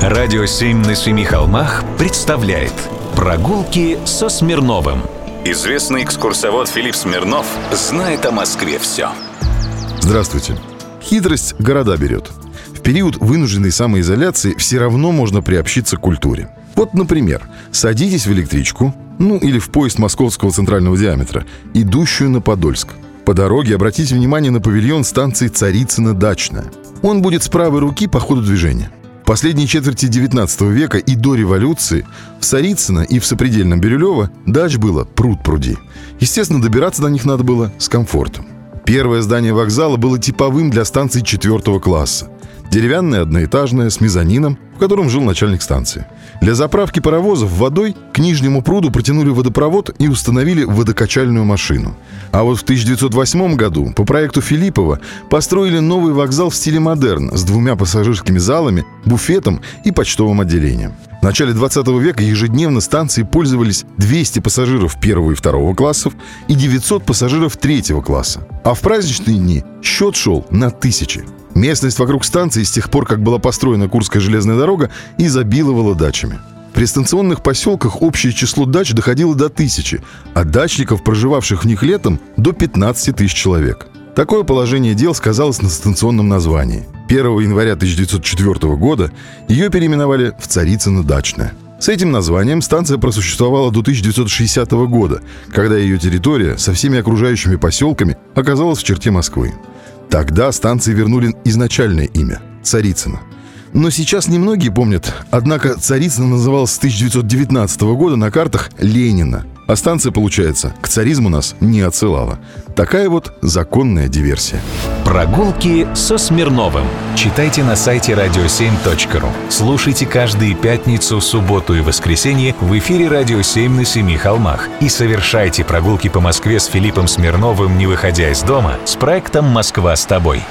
Радио «Семь на семи холмах» представляет Прогулки со Смирновым Известный экскурсовод Филипп Смирнов знает о Москве все Здравствуйте. Хитрость города берет. В период вынужденной самоизоляции все равно можно приобщиться к культуре. Вот, например, садитесь в электричку, ну или в поезд московского центрального диаметра, идущую на Подольск. По дороге обратите внимание на павильон станции Царицына-Дачная. Он будет с правой руки по ходу движения. Последней четверти 19 века и до революции в Царицыно и в сопредельном Бирюлево дач было пруд пруди. Естественно, добираться до них надо было с комфортом. Первое здание вокзала было типовым для станции четвертого класса. Деревянное одноэтажное с мезонином, в котором жил начальник станции. Для заправки паровозов водой к нижнему пруду протянули водопровод и установили водокачальную машину. А вот в 1908 году по проекту Филиппова построили новый вокзал в стиле модерн с двумя пассажирскими залами, буфетом и почтовым отделением. В начале 20 века ежедневно станции пользовались 200 пассажиров первого и второго классов и 900 пассажиров третьего класса. А в праздничные дни счет шел на тысячи. Местность вокруг станции с тех пор, как была построена Курская железная дорога, изобиловала дачами. При станционных поселках общее число дач доходило до тысячи, а дачников, проживавших в них летом, до 15 тысяч человек. Такое положение дел сказалось на станционном названии. 1 января 1904 года ее переименовали в Царицыно-Дачная. С этим названием станция просуществовала до 1960 года, когда ее территория со всеми окружающими поселками оказалась в черте Москвы. Тогда станции вернули изначальное имя – Царицыно. Но сейчас немногие помнят, однако Царицыно называлась с 1919 года на картах Ленина. А станция, получается, к царизму нас не отсылала. Такая вот законная диверсия. Прогулки со Смирновым. Читайте на сайте radio7.ru. Слушайте каждые пятницу, субботу и воскресенье в эфире «Радио 7» на Семи холмах. И совершайте прогулки по Москве с Филиппом Смирновым, не выходя из дома, с проектом «Москва с тобой».